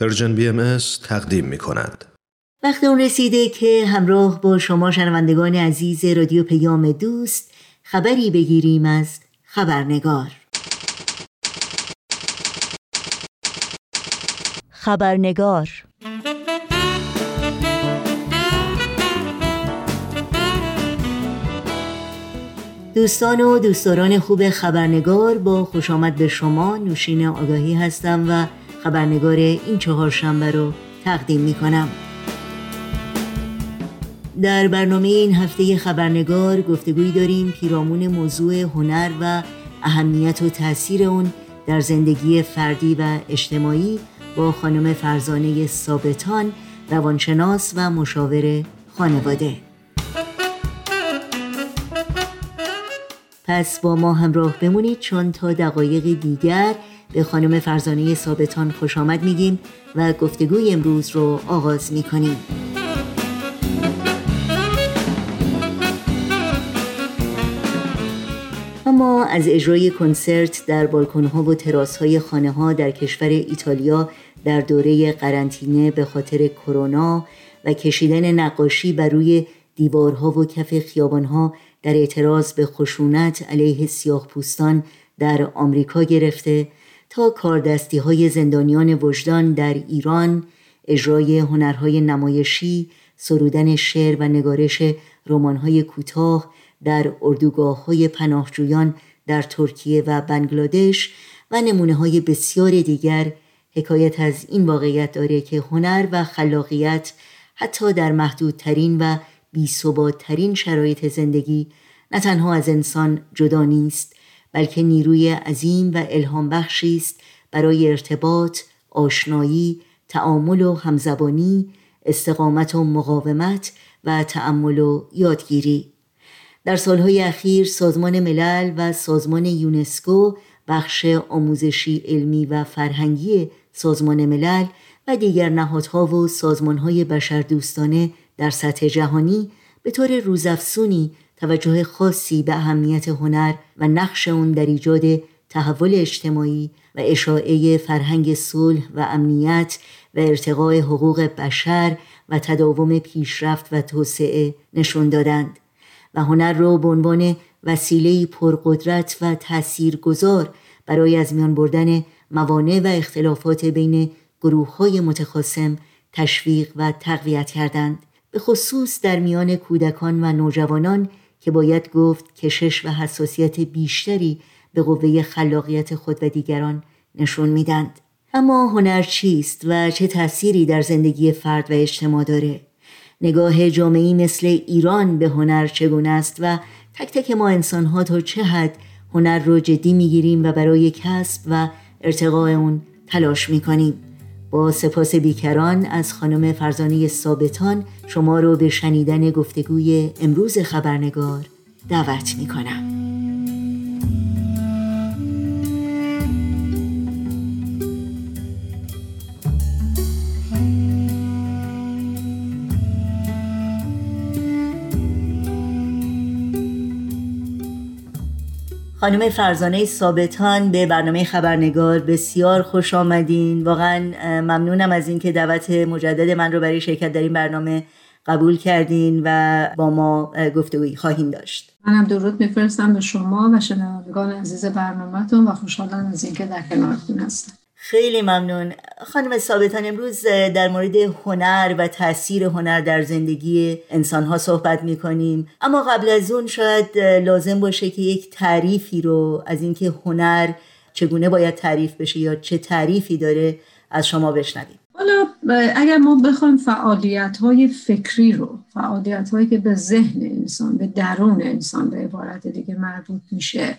پرژن بی ام تقدیم می کند. وقت اون رسیده که همراه با شما شنوندگان عزیز رادیو پیام دوست خبری بگیریم از خبرنگار. خبرنگار. دوستان و دوستداران خوب خبرنگار با خوش آمد به شما. نوشین آگاهی هستم و خبرنگار این چهار شنبه رو تقدیم می کنم در برنامه این هفته خبرنگار گفتگوی داریم پیرامون موضوع هنر و اهمیت و تاثیر اون در زندگی فردی و اجتماعی با خانم فرزانه ثابتان روانشناس و مشاور خانواده. پس با ما همراه بمونید چون تا دقایق دیگر به خانم فرزانه ثابتان خوش آمد میگیم و گفتگوی امروز رو آغاز می‌کنیم. اما از اجرای کنسرت در بالکنها و تراسهای خانه ها در کشور ایتالیا در دوره قرنطینه به خاطر کرونا و کشیدن نقاشی بر روی دیوارها و کف خیابانها در اعتراض به خشونت علیه سیاه پوستان در آمریکا گرفته تا کاردستی های زندانیان وجدان در ایران اجرای هنرهای نمایشی سرودن شعر و نگارش رمانهای کوتاه در اردوگاه های پناهجویان در ترکیه و بنگلادش و نمونه های بسیار دیگر حکایت از این واقعیت داره که هنر و خلاقیت حتی در محدودترین و بیثباتترین شرایط زندگی نه تنها از انسان جدا نیست بلکه نیروی عظیم و الهام بخشی است برای ارتباط، آشنایی، تعامل و همزبانی، استقامت و مقاومت و تأمل و یادگیری. در سالهای اخیر سازمان ملل و سازمان یونسکو بخش آموزشی علمی و فرهنگی سازمان ملل و دیگر نهادها و سازمانهای بشردوستانه در سطح جهانی به طور روزافزونی توجه خاصی به اهمیت هنر و نقش اون در ایجاد تحول اجتماعی و اشاعه فرهنگ صلح و امنیت و ارتقاء حقوق بشر و تداوم پیشرفت و توسعه نشون دادند و هنر را به عنوان وسیله پرقدرت و تاثیرگذار برای از میان بردن موانع و اختلافات بین گروه های متخاصم تشویق و تقویت کردند. به خصوص در میان کودکان و نوجوانان که باید گفت کشش و حساسیت بیشتری به قوه خلاقیت خود و دیگران نشون میدند اما هنر چیست و چه تأثیری در زندگی فرد و اجتماع داره؟ نگاه جامعی مثل ایران به هنر چگونه است و تک تک ما انسانها تا چه حد هنر رو جدی می‌گیریم و برای کسب و ارتقاء اون تلاش می‌کنیم؟ با سپاس بیکران از خانم فرزانه ثابتان شما رو به شنیدن گفتگوی امروز خبرنگار دعوت می کنم. خانم فرزانه ثابتان به برنامه خبرنگار بسیار خوش آمدین. واقعا ممنونم از اینکه دعوت مجدد من رو برای شرکت در این برنامه قبول کردین و با ما گفتگویی خواهیم داشت. منم درود میفرستم به شما و شنوندگان عزیز برنامهتون و خوشحالم از اینکه در کنارتون هستم. خیلی ممنون. خانم ثابتان امروز در مورد هنر و تاثیر هنر در زندگی انسان ها صحبت می کنیم اما قبل از اون شاید لازم باشه که یک تعریفی رو از اینکه هنر چگونه باید تعریف بشه یا چه تعریفی داره از شما بشنویم. حالا اگر ما بخوایم فعالیت های فکری رو فعالیت هایی که به ذهن انسان به درون انسان به عبارت دیگه مربوط میشه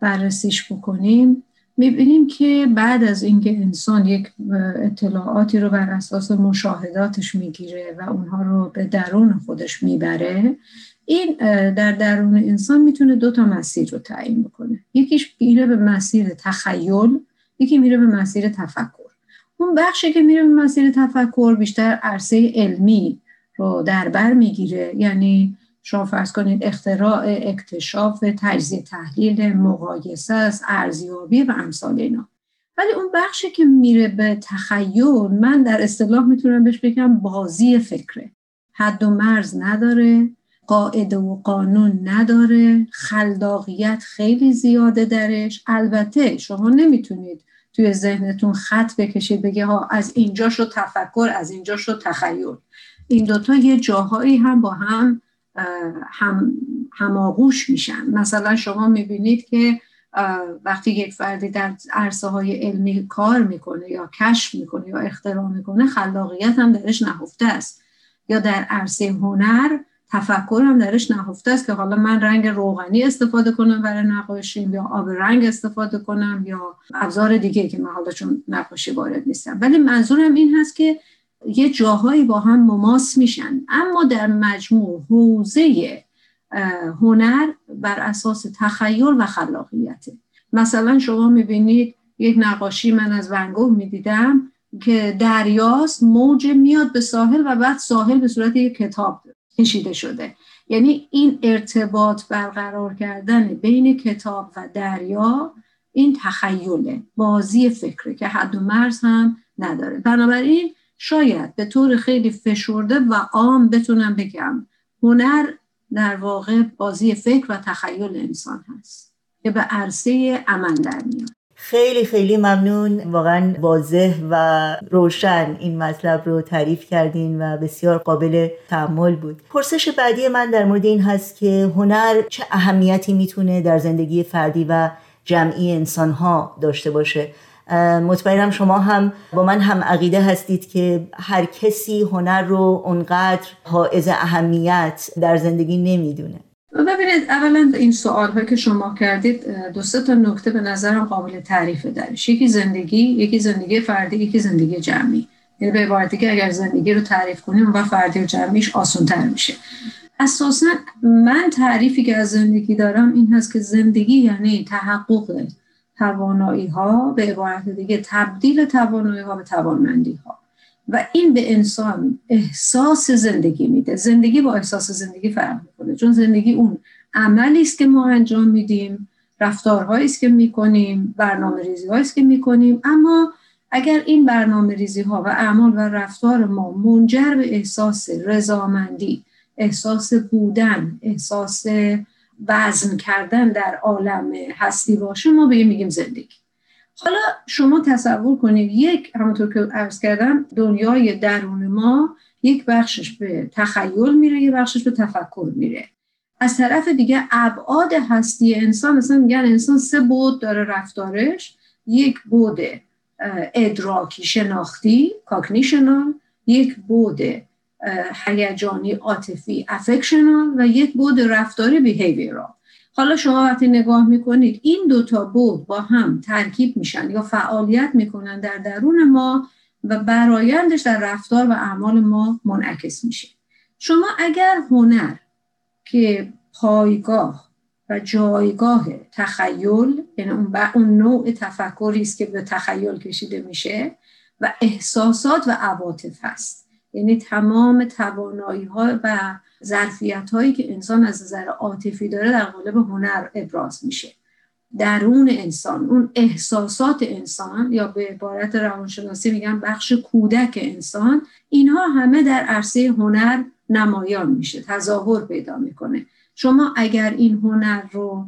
بررسیش بکنیم می‌بینیم که بعد از اینکه انسان یک اطلاعاتی رو بر اساس مشاهداتش می‌گیره و اونها رو به درون خودش می‌بره این در درون انسان می‌تونه دو تا مسیر رو تعیین بکنه. یکیش میره به مسیر تخیل یکی میره به مسیر تفکر. اون بخشی که میره به مسیر تفکر بیشتر عرصه علمی رو در بر می‌گیره یعنی شما فرض کنید اختراع اکتشاف تجزیه تحلیل مقایسه است ارزیابی و امثال اینا. ولی اون بخشی که میره به تخیل من در اصطلاح می‌تونم بهش بگم بازی فکره. حد و مرز نداره قاعده و قانون نداره خلاقیت خیلی زیاده درش. البته شما نمی‌تونید توی ذهنتون خط بکشید بگه ها از اینجا شد تفکر از اینجا شد تخیل. این دوتا یه جاهایی هم با هم هم هماغوش میشن. مثلا شما می‌بینید که وقتی یک فردی در عرصه های علمی کار می‌کنه یا کشف می‌کنه یا اختراع می‌کنه خلاقیت هم درش نهفته است. یا در عرصه هنر تفکر هم درش نهفته است که حالا من رنگ روغنی استفاده کنم برای نقاشیم یا آب رنگ استفاده کنم یا ابزار دیگه که من حالا چون نقاشی وارد نیستم. ولی منظورم این هست که یه جاهایی با هم مماس میشن. اما در مجموع حوزه هنر بر اساس تخیل و خلاقیته مثلا شما می‌بینید یک نقاشی من از ونگوه می‌دیدم که دریاست موج میاد به ساحل و بعد ساحل به صورت یک کتاب کشیده شده. یعنی این ارتباط برقرار کردن بین کتاب و دریا این تخیله بازی فکره که حد و مرز هم نداره. بنابراین شاید به طور خیلی فشرده و عام بتونم بگم هنر در واقع بازی فکر و تخیل انسان هست که به عرصه عمل در میاد. خیلی خیلی ممنون. واقعا واضح و روشن این مطلب رو تعریف کردین و بسیار قابل تحمل بود. پرسش بعدی من در مورد این هست که هنر چه اهمیتی می‌تونه در زندگی فردی و جمعی انسانها داشته باشه؟ مطمئنم شما هم با من هم عقیده هستید که هر کسی هنر رو اونقدر حائز اهمیت در زندگی نمی‌دونه. ببینید اولا این سوال که شما کردید دو سه تا نکته به نظرم قابل تعریف درش. یکی زندگی یکی زندگی فردی یکی زندگی جمعی. یعنی به عبارتی که اگر زندگی رو تعریف کنیم و فردی و جمعیش آسانتر میشه. اساسا من تعریفی که از زندگی دارم این هست که زندگی یعنی تحقق. توانایی ها به عبارت دیگه تبدیل توانایی ها به توانمندی ها و این به انسان احساس زندگی میده. زندگی با احساس زندگی فرق می‌کنه. چون زندگی اون عملی است که ما انجام میدیم رفتارهایی است که می‌کنیم برنامه ریزی است که می‌کنیم. اما اگر این برنامه ریزی ها و اعمال و رفتار ما منجر به احساس رضامندی احساس بودن احساس وزن کردن در عالم هستی باشه ما به میگیم زندگی. حالا شما تصور کنید یک همونطور که عرض کردم دنیای درون ما یک بخشش به تخیل میره یک بخشش به تفکر میره. از طرف دیگه ابعاد هستی انسان مثلا میگن انسان سه بود داره رفتارش. یک بود ادراکی شناختی کاکنیشنال یک بود هیجانی عاطفی افکشنال و یک بود رفتاری بیهیویرال حالا شما وقتی نگاه می‌کنید این دوتا بود با هم ترکیب میشن یا فعالیت می‌کنن در درون ما و برایندش در رفتار و اعمال ما منعکس میشه. شما اگر هنر که پایگاه و جایگاه تخیل یعنی اون, اون نوع تفکری است که به تخیل کشیده میشه و احساسات و عواطف هست. یعنی تمام توانایی ها و ظرفیت هایی که انسان از نظر عاطفی داره در قالب هنر ابراز میشه. درون انسان اون احساسات انسان یا به عبارت روانشناسی میگن بخش کودک انسان اینها همه در عرصه هنر نمایان میشه تظاهر پیدا می‌کنه. شما اگر این هنر رو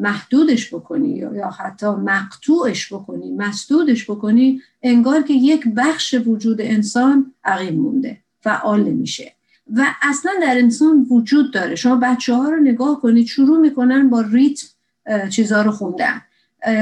محدودش بکنی یا حتی مقطوعش بکنی مسدودش بکنی انگار که یک بخش وجود انسان عقیم مونده فعال نمیشه. و اصلا در انسان وجود داره. شما بچه ها رو نگاه کنید شروع می‌کنن با ریتم چیزها رو خوندن.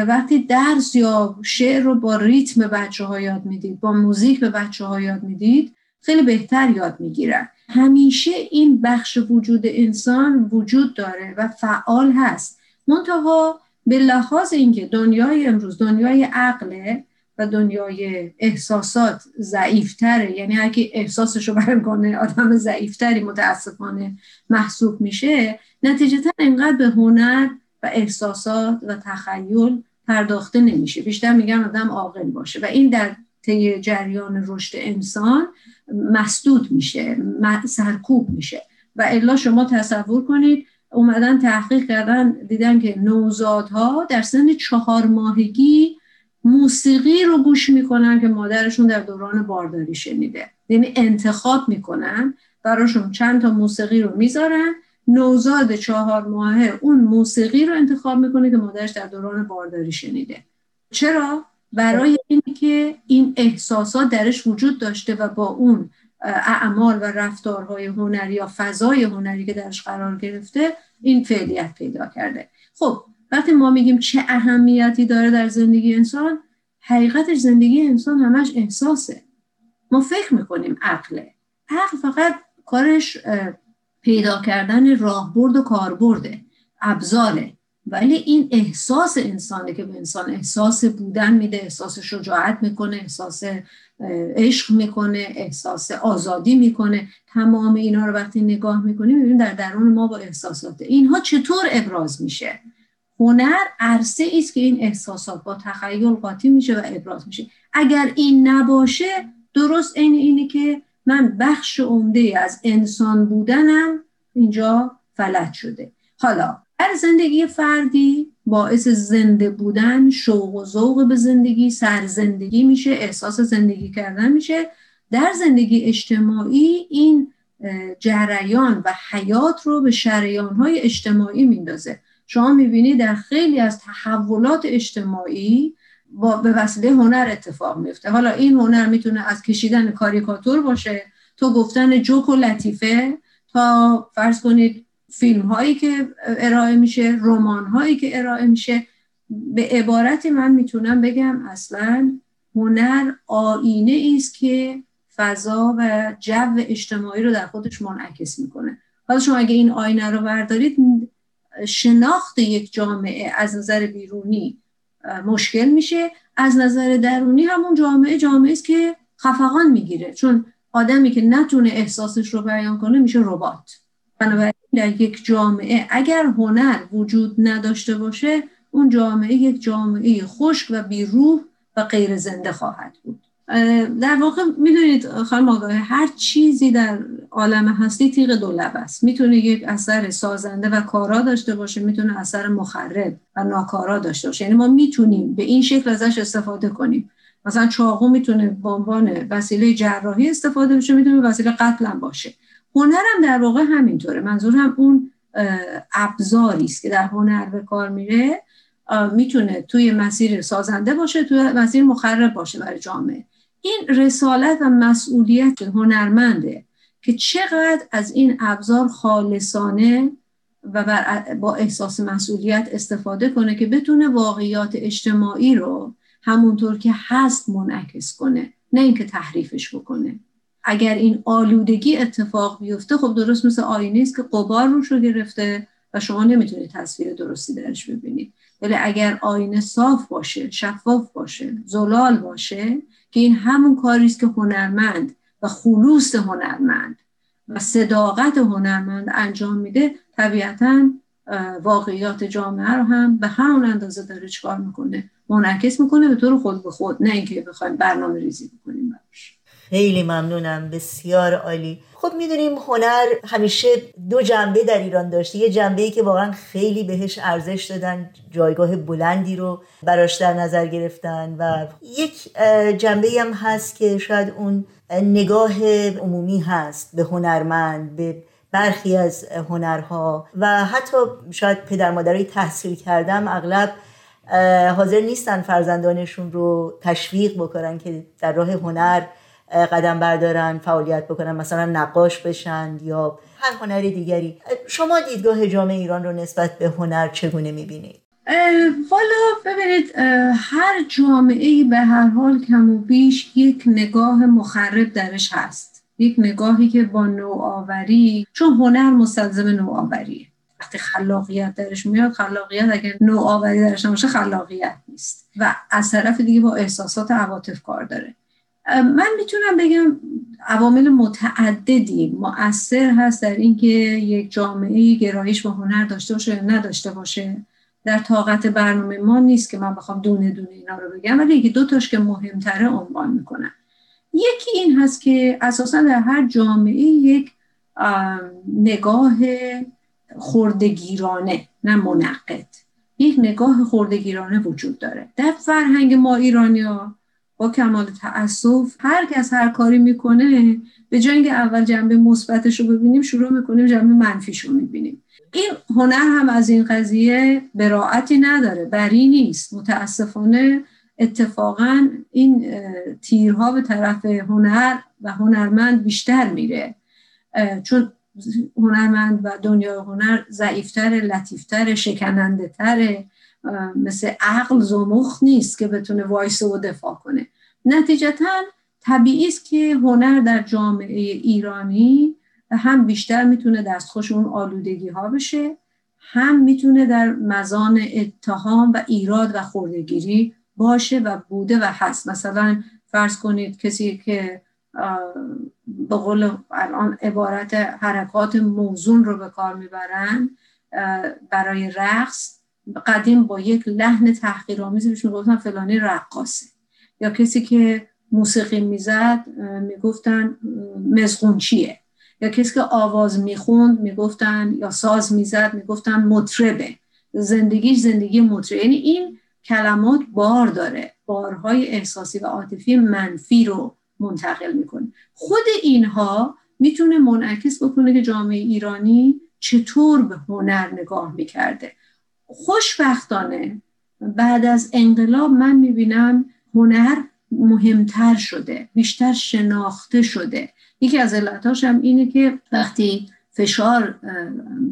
وقتی درس یا شعر رو با ریتم بچه ها یاد می‌دید با موزیک به بچه ها یاد می‌دید خیلی بهتر یاد می‌گیرن. همیشه این بخش وجود انسان وجود داره و فعال هست. منتها به لحاظ اینکه دنیای امروز دنیای عقله و دنیای احساسات ضعیفتره یعنی هر کی احساسش رو کنه آدم ضعیفتری متاسفانه محسوب میشه نتیجتا انقدر به هنر و احساسات و تخیل پرداخته نمیشه. بیشتر میگن آدم عاقل باشه و این در طی جریان رشد انسان مسدود میشه سرکوب میشه. و الا شما تصور کنید اومدن تحقیق کردن دیدن که نوزادها در سن چهار ماهگی موسیقی رو گوش می‌کنن که مادرشون در دوران بارداری شنیده. یعنی انتخاب می‌کنن براشون چند تا موسیقی رو می‌ذارن. نوزاد چهار ماهه اون موسیقی رو انتخاب می‌کنه که مادرش در دوران بارداری شنیده. چرا؟ برای اینکه که این احساسات درش وجود داشته و با اون اعمال و رفتارهای هنری یا فضای هنری که درش قرار گرفته این فعلیت پیدا کرده. خب وقتی ما میگیم چه اهمیتی داره در زندگی انسان حقیقتش زندگی انسان همش احساسه. ما فکر می‌کنیم عقله. عقل فقط کارش پیدا کردن راهبرد و کاربرده. ابزاره. ولی این احساس انسانه که به انسان احساس بودن میده احساس شجاعت می‌کنه احساس عشق می‌کنه احساس آزادی می‌کنه. تمام اینا رو وقتی نگاه می‌کنیم می‌بینیم در درون ما با احساسات اینها چطور ابراز میشه؟ هنر عرصه است که این احساسات با تخیل قاطی میشه و ابراز میشه. اگر این نباشه درست این اینه که من بخش عمده از انسان بودنم اینجا فلج شده. حالا در زندگی فردی باعث زنده بودن شوق و ذوق به زندگی سرزندگی میشه احساس زندگی کردن میشه. در زندگی اجتماعی این جریان و حیات رو به شریان های اجتماعی میندازه. شما می‌بینید در خیلی از تحولات اجتماعی با به وسیله هنر اتفاق میفته حالا این هنر می‌تونه از کشیدن کاریکاتور باشه تو گفتن جوک و لطیفه. تا فرض کنید فیلم هایی که ارائه میشه رمان هایی که ارائه میشه. به عبارتی من می‌تونم بگم اصلا هنر آینه است که فضا و جو اجتماعی رو در خودش منعکس می‌کنه. حالا شما اگه این آینه رو بردارید شناخت یک جامعه از نظر بیرونی مشکل میشه. از نظر درونی همون جامعه جامعه است که خفقان می‌گیره. چون آدمی که نتونه احساسش رو بیان کنه میشه ربات. بنابراین در یک جامعه اگر هنر وجود نداشته باشه اون جامعه یک جامعه خشک و بیروح و غیر زنده خواهد بود. در واقع می‌دونید خانم آقای هر چیزی در عالم هستی تیغ دولب است. می‌تونه یک اثر سازنده و کارا داشته باشه می‌تونه اثر مخرب و ناکارا داشته باشه. یعنی ما می‌تونیم به این شکل ازش استفاده کنیم. مثلا چاقو می‌تونه به عنوان وسیله جراحی استفاده بشه می‌تونه وسیله قتل باشه. هنرم در واقع همینطوره. منظور هم اون ابزاری است که در هنر به کار میره می‌تونه توی مسیر سازنده باشه توی مسیر مخرب باشه برای جامعه. این رسالت و مسئولیت هنرمنده که چقدر از این ابزار خالصانه و با احساس مسئولیت استفاده کنه که بتونه واقعیات اجتماعی رو همونطور که هست منعکس کنه نه اینکه تحریفش بکنه. اگر این آلودگی اتفاق بیفته خب درست مثل آینه است که قبار روش رو گرفته و شما نمی‌تونید تصویر درستی درش ببینید ولی اگر آینه صاف باشه شفاف باشه زلال باشه که این همون کاری است که هنرمند و خلوص هنرمند و صداقت هنرمند انجام میده طبیعتا واقعیات جامعه رو هم به همون اندازه داره چکار می‌کنه؟ منعکس می‌کنه به طور خود به خود نه اینکه بخوایم برنامه ریزی بکنیم براش. خیلی ممنونم بسیار عالی. خب می‌دونیم هنر همیشه دو جنبه در ایران داشته. یه جنبه ای که واقعا خیلی بهش ارزش دادن جایگاه بلندی رو براش در نظر گرفتن و یک جنبه هم هست که شاید اون نگاه عمومی هست به هنرمند به برخی از هنرها و حتی شاید پدر مادرای تحصیل کردم اغلب حاضر نیستن فرزندانشون رو تشویق بکنن که در راه هنر قدم بردارن فعالیت بکنن مثلا نقاش بشن یا هر هنر دیگری. شما دیدگاه جامعه ایران رو نسبت به هنر چگونه می‌بینید؟ والا ببینید هر جامعه به هر حال کم و بیش یک نگاه مخرب درش هست. یک نگاهی که با نوآوری چون هنر مستلزم نوآوریه. وقتی خلاقیت درش میاد خلاقیت اگر نوآوری درش نباشه خلاقیت نیست. و از طرف دیگه با احساسات عواطف کار داره. من می‌تونم بگم عوامل متعددی. مؤثر هست در اینکه یک جامعه گرایش به هنر داشته باشه یا نداشته باشه. در طاقت برنامه ما نیست که من بخوام دونه دونه اینا رو بگم ولی یکی دو تاش که مهمتره عنوان می‌کنم. یکی این هست که اساسا در هر جامعه یک نگاه خردگیرانه نه منقد یک نگاه خوردگیرانه وجود داره. در فرهنگ ما ایرانی با کمال تاسف هر کس هر کاری می‌کنه به جای اینکه اول جنبه مثبتش رو ببینیم شروع می‌کنیم جنبه منفیش رو می‌بینیم. این هنر هم از این قضیه براعتی نداره بری نیست. متاسفانه اتفاقا این تیرها به طرف هنر و هنرمند بیشتر میره. چون هنرمند و دنیا هنر ضعیفتر لطیفتر شکننده تره مثل عقل زمخ نیست که بتونه وایسه و دفاع کنه. نتیجتا طبیعی است که هنر در جامعه ایرانی هم بیشتر می‌تونه دستخوش اون آلودگی ها بشه هم می‌تونه در مزان اتهام و ایراد و خوردگیری باشه و بوده و هست. مثلا فرض کنید کسی که به قول الان عبارت حرکات موزون رو به کار می‌برن برای رقص قدیم با یک لحن تحقیرآمیزی بهش می‌گفتن فلانی رقاصه. یا کسی که موسیقی می‌زد می‌گفتن مزغونچیه. یا کسی که آواز می‌خوند می‌گفتن یا ساز می‌زد می‌گفتن مطربه. زندگیش زندگی مطربه. یعنی این کلمات بار داره. بارهای احساسی و عاطفی منفی رو منتقل می‌کنه. خود اینها می‌تونه منعکس بکنه که جامعه ایرانی چطور به هنر نگاه می‌کرده. خوشبختانه بعد از انقلاب من می‌بینم هنر مهمتر شده بیشتر شناخته شده. یکی از علتاش هم اینه که وقتی فشار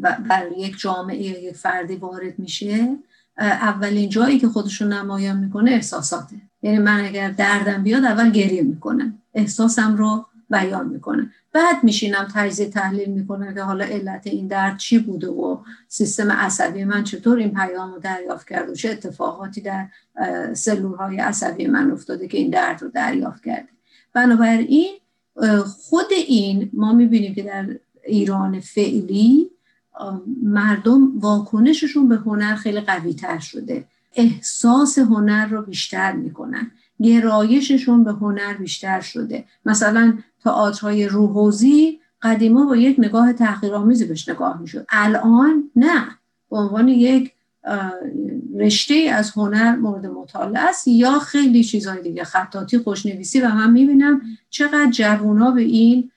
بر یک جامعه یا یک فردی وارد میشه اولین جایی که خودشو نمایان می‌کنه احساساته. یعنی من اگر دردم بیاد اول گریه می‌کنم. احساسم رو بیان می‌کنه. بعد میشینم تجزیه تحلیل می‌کنم که حالا علت این درد چی بوده و سیستم عصبی من چطور این پیام رو دریافت کرده و چه اتفاقاتی در سلول های عصبی من افتاده که این درد رو دریافت کرده. بنابراین خود این ما می‌بینیم که در ایران فعلی مردم واکنششون به هنر خیلی قوی تر شده. احساس هنر رو بیشتر می‌کنن. گرایششون به هنر بیشتر شده. مثلا تئاترهای روحوزی قدیما با یک نگاه تحقیرآمیزی بهش نگاه می‌شد. الان نه. به عنوان یک رشته از هنر مورد مطالعه است یا خیلی چیزهای دیگه. خطاطی خوشنویسی و من می‌بینم چقدر جوونا به این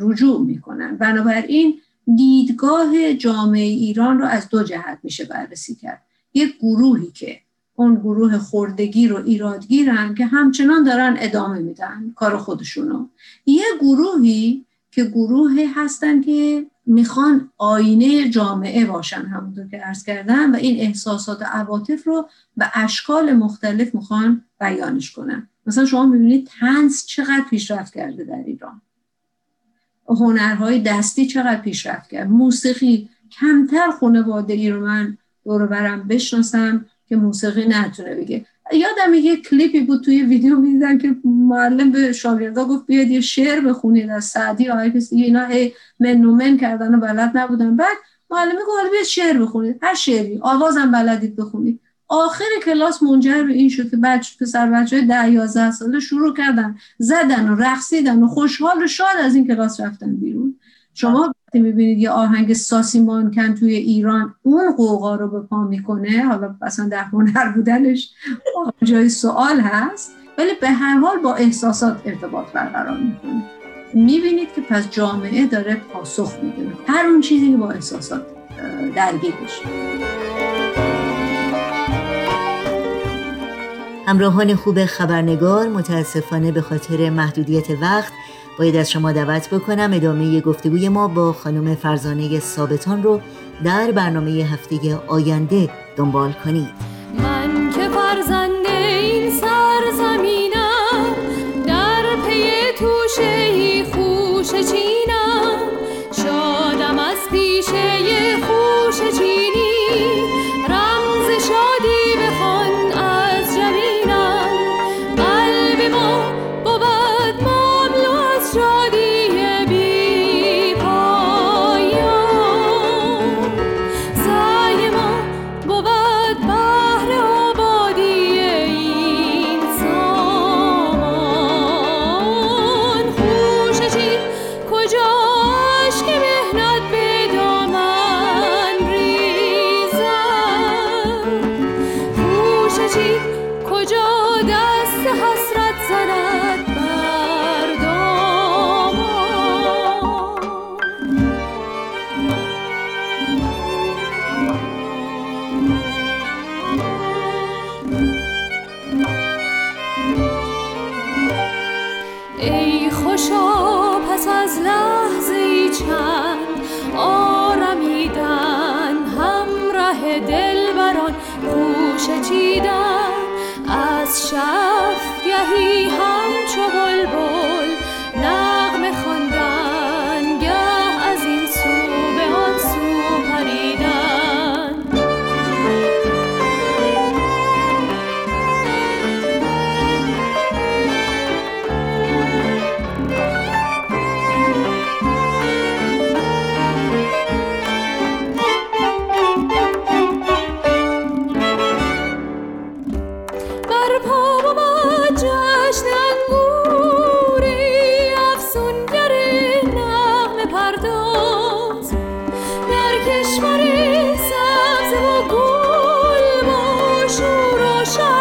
رجوع می‌کنن. بنابراین دیدگاه جامعه ایران رو از دو جهت میشه بررسی کرد. یک گروهی که اون گروه خوردگی رو ایرادگیرن که همچنان دارن ادامه میدن کار خودشونو. یه گروهی که گروه هستن که می‌خوان آینه جامعه باشن همونطور که ارز کردم و این احساسات و عواطف رو به اشکال مختلف می‌خوان بیانش کنن. مثلا شما می‌بینید تنس چقدر پیشرفت کرده در ایران. هنرهای دستی چقدر پیشرفت کرد. موسیقی کمتر خانواده ای رو من دور برم بشناسم. که موسیقی نتونه بگه. یادم یه کلیپی بود توی ویدیو می‌دیدم که معلم به شاگردا گفت بیاد یه شعر بخونید از سعدی آقای کسی. اینا هی منومن کردن و بلد نبودن. بعد معلم گفت بیاد شعر بخونید. هر شعری. آوازم بلدید بخونید. آخر کلاس منجر به این شد که بچه پسر بچه ده یازده ساله شروع کردن. زدن و رقصیدن و خوشحال و شاد از این کلاس رفتن بیرون. شما وقتی می‌بینید یه آهنگ ساسی مانکن توی ایران اون قوقا رو به پا می‌کنه حالا اصلا در هنر بودنش جای سوال هست ولی به هر حال با احساسات ارتباط برقرار می‌کنه. می‌بینید که پس جامعه داره پاسخ میده. هر اون چیزی که با احساسات درگیر بشه همراهان خوب خبرنگار متاسفانه به خاطر محدودیت وقت باید از شما دعوت بکنم ادامه گفتگوی ما با خانم فرزانه ثابتان رو در برنامه هفته آینده دنبال کنید. من که فرزنده shine.